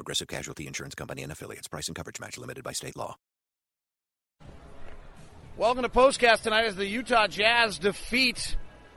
Progressive Casualty Insurance Company and affiliates. Price and coverage match limited by state law. Welcome to Postcast tonight as the Utah Jazz defeat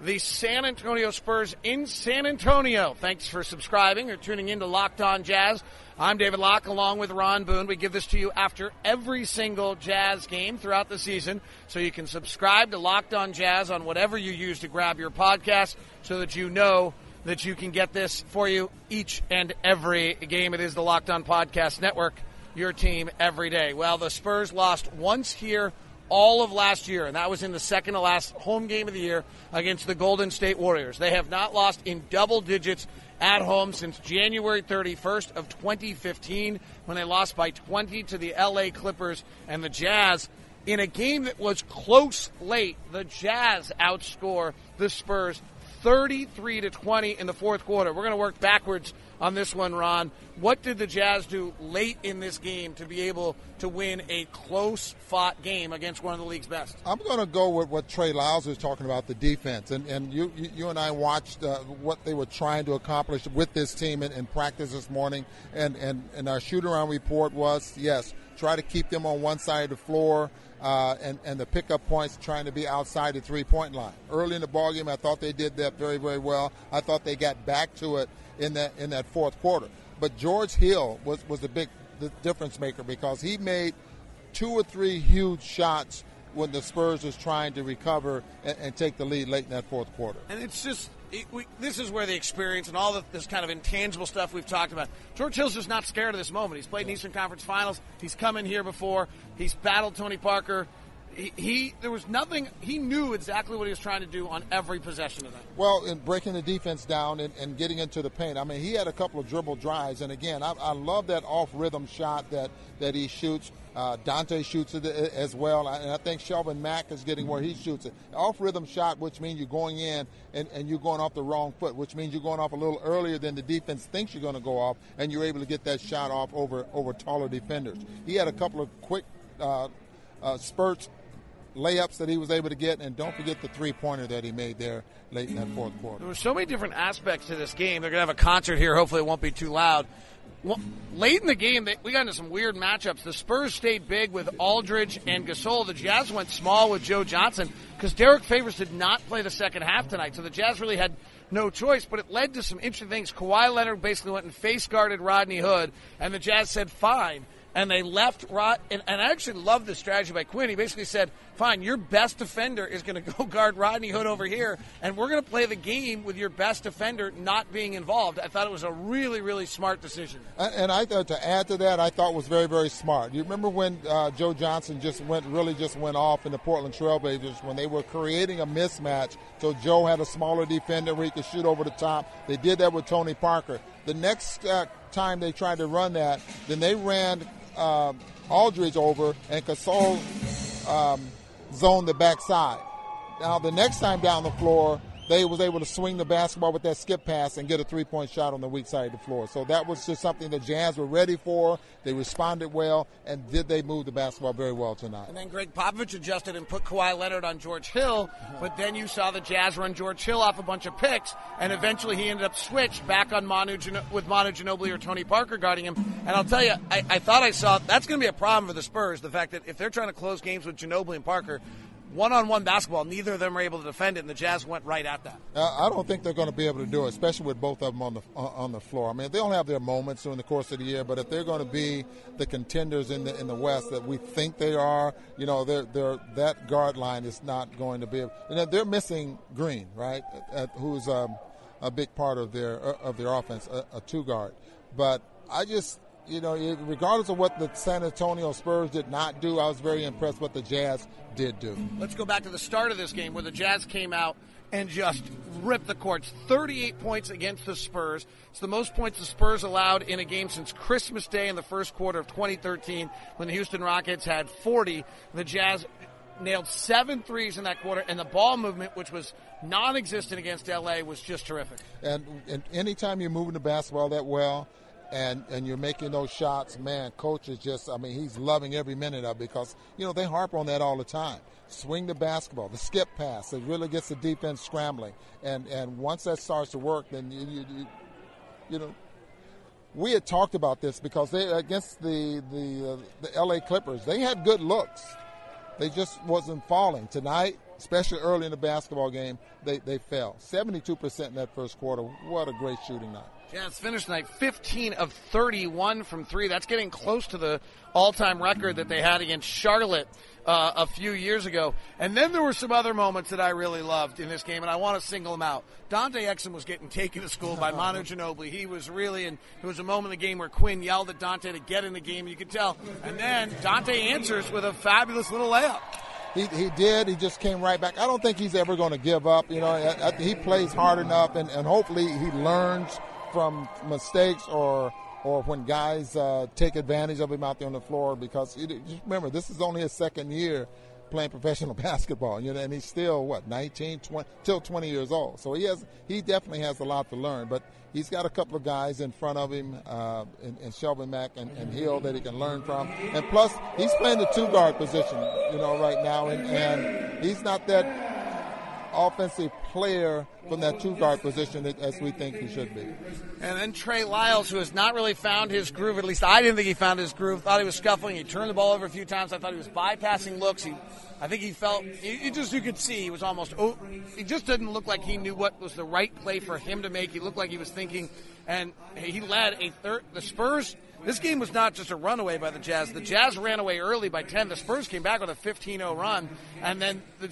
the San Antonio Spurs in San Antonio. Thanks for subscribing or tuning in to Locked On Jazz. I'm David Locke along with Ron Boone. We give this to you after every single Jazz game throughout the season. So you can subscribe to Locked On Jazz on whatever you use to grab your podcast so that you know that you can get this for you each and every game. It is the Locked On Podcast Network, your team every day. Well, the Spurs lost once here all of last year, and that was in the second to last home game of the year against the Golden State Warriors. They have not lost in double digits at home since January 31st of 2015 when they lost by 20 to the LA Clippers and the Jazz in a game that was close late. The Jazz outscore the Spurs 33 to 20 in the fourth quarter. We're going to work backwards on this one, Ron. What did the Jazz do late in this game to be able to win a close fought game against one of the league's best? I'm going to go with what Trey Lyles was talking about the defense, and and you you, you and I watched uh, what they were trying to accomplish with this team in, in practice this morning, and and and our shoot around report was yes, try to keep them on one side of the floor. Uh, and, and the pickup points trying to be outside the three point line. Early in the ballgame, I thought they did that very, very well. I thought they got back to it in that in that fourth quarter. But George Hill was, was the big the difference maker because he made two or three huge shots when the Spurs was trying to recover and, and take the lead late in that fourth quarter. And it's just it, we, this is where the experience and all of this kind of intangible stuff we've talked about. George Hill's just not scared of this moment. He's played in Eastern Conference Finals. He's come in here before. He's battled Tony Parker. He, he, there was nothing he knew exactly what he was trying to do on every possession of that. Well, in breaking the defense down and, and getting into the paint. I mean, he had a couple of dribble drives, and again, I, I love that off rhythm shot that that he shoots. Uh, Dante shoots it as well, and I think Shelvin Mack is getting where he shoots it. Off rhythm shot, which means you're going in and, and you're going off the wrong foot, which means you're going off a little earlier than the defense thinks you're going to go off, and you're able to get that shot off over over taller defenders. He had a couple of quick uh, uh, spurts layups that he was able to get, and don't forget the three pointer that he made there late in that fourth quarter. There were so many different aspects to this game. They're going to have a concert here. Hopefully, it won't be too loud. Well, late in the game, they, we got into some weird matchups. The Spurs stayed big with Aldridge and Gasol. The Jazz went small with Joe Johnson because Derrick Favors did not play the second half tonight. So the Jazz really had no choice, but it led to some interesting things. Kawhi Leonard basically went and face guarded Rodney Hood, and the Jazz said, fine and they left Rod. And, and, I actually love the strategy by Quin. He basically said, "Fine, your best defender is going to go guard Rodney Hood over here, and we're going to play the game with your best defender not being involved." I thought it was a really, really smart decision. And I thought to add to that, I thought was very, very smart. You remember when uh, Joe Johnson just went really just went off in the Portland Trailblazers when they were creating a mismatch. So Joe had a smaller defender where he could shoot over the top. They did that with Tony Parker. The next uh, time they tried to run that, then they ran um, Aldridge over and Gasol um, zoned the backside. Now the next time down the floor, they was able to swing the basketball with that skip pass and get a three point shot on the weak side of the floor. So that was just something the Jazz were ready for. They responded well, and did they move the basketball very well tonight? And then Gregg Popovich adjusted and put Kawhi Leonard on George Hill, but then you saw the Jazz run George Hill off a bunch of picks, and eventually he ended up switched back on Manu with Manu Ginobili or Tony Parker guarding him. And I'll tell you, I, I thought I saw that's going to be a problem for the Spurs. The fact that if they're trying to close games with Ginobili and Parker, one-on-one basketball, neither of them were able to defend it, and the Jazz went right at that. I don't think they're going to be able to do it, especially with both of them on the on the floor. I mean, they'll have their moments during the course of the year, but if they're going to be the contenders in the in the West that we think they are, you know, they're, they're that guard line is not going to be. And they're missing Green, right? At, who's um, a big part of their uh, of their offense, a, a two guard. But I just you know, regardless of what the San Antonio Spurs did not do, I was very impressed what the Jazz did do. Let's go back to the start of this game where the Jazz came out and just ripped the courts. 38 points against the Spurs. It's the most points the Spurs allowed in a game since Christmas Day in the first quarter of 2013 when the Houston Rockets had 40. The Jazz nailed seven threes in that quarter, and the ball movement, which was non-existent against LA, was just terrific. And, and anytime you're moving the basketball that well, and and you're making those shots, man, coach is just, I mean, he's loving every minute of it because, you know, they harp on that all the time. Swing the basketball, the skip pass, it really gets the defense scrambling. And and once that starts to work, then you, you, you, you know, we had talked about this because they against the the uh, the LA Clippers, they had good looks. They just wasn't falling. Tonight, especially early in the basketball game, they, they fell. 72% in that first quarter. What a great shooting night. Yeah, it's finished tonight 15 of 31 from three. That's getting close to the all time record that they had against Charlotte uh, a few years ago. And then there were some other moments that I really loved in this game, and I want to single them out. Dante Exum was getting taken to school by Manu Ginobili. He was really, and there was a moment in the game where Quin yelled at Dante to get in the game. You could tell. And then Dante answers with a fabulous little layup. He, he did. He just came right back. I don't think he's ever going to give up. You know, he plays hard enough, and, and hopefully he learns – from mistakes or or when guys uh, take advantage of him out there on the floor because just remember this is only his second year playing professional basketball you know and he's still what 19 20 till 20 years old. So he has he definitely has a lot to learn but he's got a couple of guys in front of him uh, in, in Shelvin Mack and, and Hill that he can learn from. And plus he's playing the two guard position you know right now. And, and he's not that offensive player from that two guard position as we think he should be. And then Trey Lyles, who has not really found his groove, at least I didn't think he found his groove. Thought he was scuffling. He turned the ball over a few times. I thought he was bypassing looks. He, I think he felt, you just, you could see he was almost, oh, he just didn't look like he knew what was the right play for him to make. He looked like he was thinking, and he led a third, the Spurs this game was not just a runaway by the Jazz. The Jazz ran away early by 10. The Spurs came back with a 15 0 run, and then the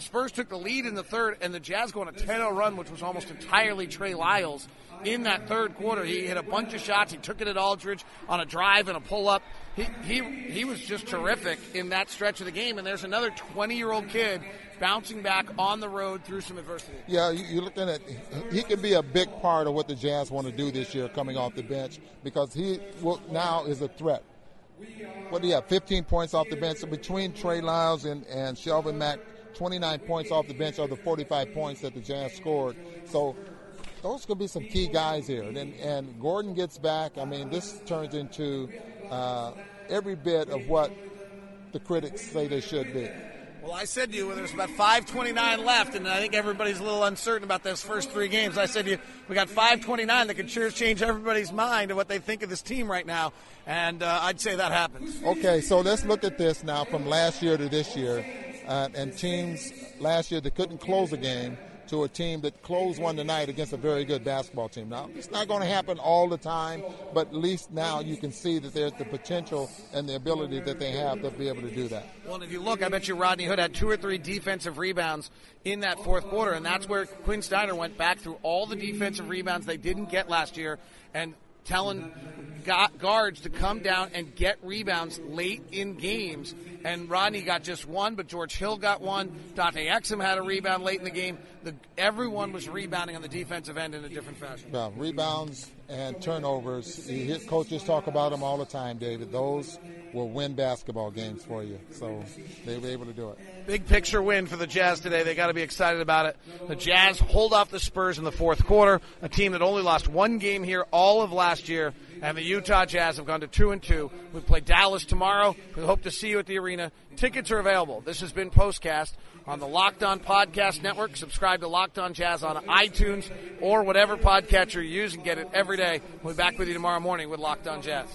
Spurs took the lead in the third, and the Jazz go on a 10 0 run, which was almost entirely Trey Lyles. In that third quarter, he hit a bunch of shots. He took it at Aldridge on a drive and a pull up. He, he, he was just terrific in that stretch of the game. And there's another 20 year old kid bouncing back on the road through some adversity. Yeah, you're looking at he can be a big part of what the Jazz want to do this year, coming off the bench, because he will, now is a threat. What do you have? 15 points off the bench so between Trey Lyles and, and Shelvin Mack 29 points off the bench of the 45 points that the Jazz scored. So those could be some key guys here. And, and Gordon gets back. I mean, this turns into uh, every bit of what the critics say they should be. Well, I said to you, when there's about 5:29 left, and I think everybody's a little uncertain about those first three games. I said to you, we got 5:29 that could sure change everybody's mind of what they think of this team right now, and uh, I'd say that happens. Okay, so let's look at this now from last year to this year uh, and teams last year that couldn't close a game to a team that closed one tonight against a very good basketball team. Now, it's not going to happen all the time, but at least now you can see that there's the potential and the ability that they have to be able to do that. Well, if you look, I bet you Rodney Hood had two or three defensive rebounds in that fourth quarter, and that's where Quin Snyder went back through all the defensive rebounds they didn't get last year and telling guards to come down and get rebounds late in games. And Rodney got just one, but George Hill got one. Dante Exum had a rebound late in the game. The, everyone was rebounding on the defensive end in a different fashion. Yeah, rebounds and turnovers. You hear coaches talk about them all the time, David. Those will win basketball games for you. So they were able to do it. Big picture win for the Jazz today. They got to be excited about it. The Jazz hold off the Spurs in the fourth quarter, a team that only lost one game here all of last year. And the Utah Jazz have gone to two and two. We play Dallas tomorrow. We hope to see you at the arena. Tickets are available. This has been Postcast on the Locked On Podcast Network. Subscribe to Locked On Jazz on iTunes or whatever podcatcher you use and Get it every day. We'll be back with you tomorrow morning with Locked On Jazz.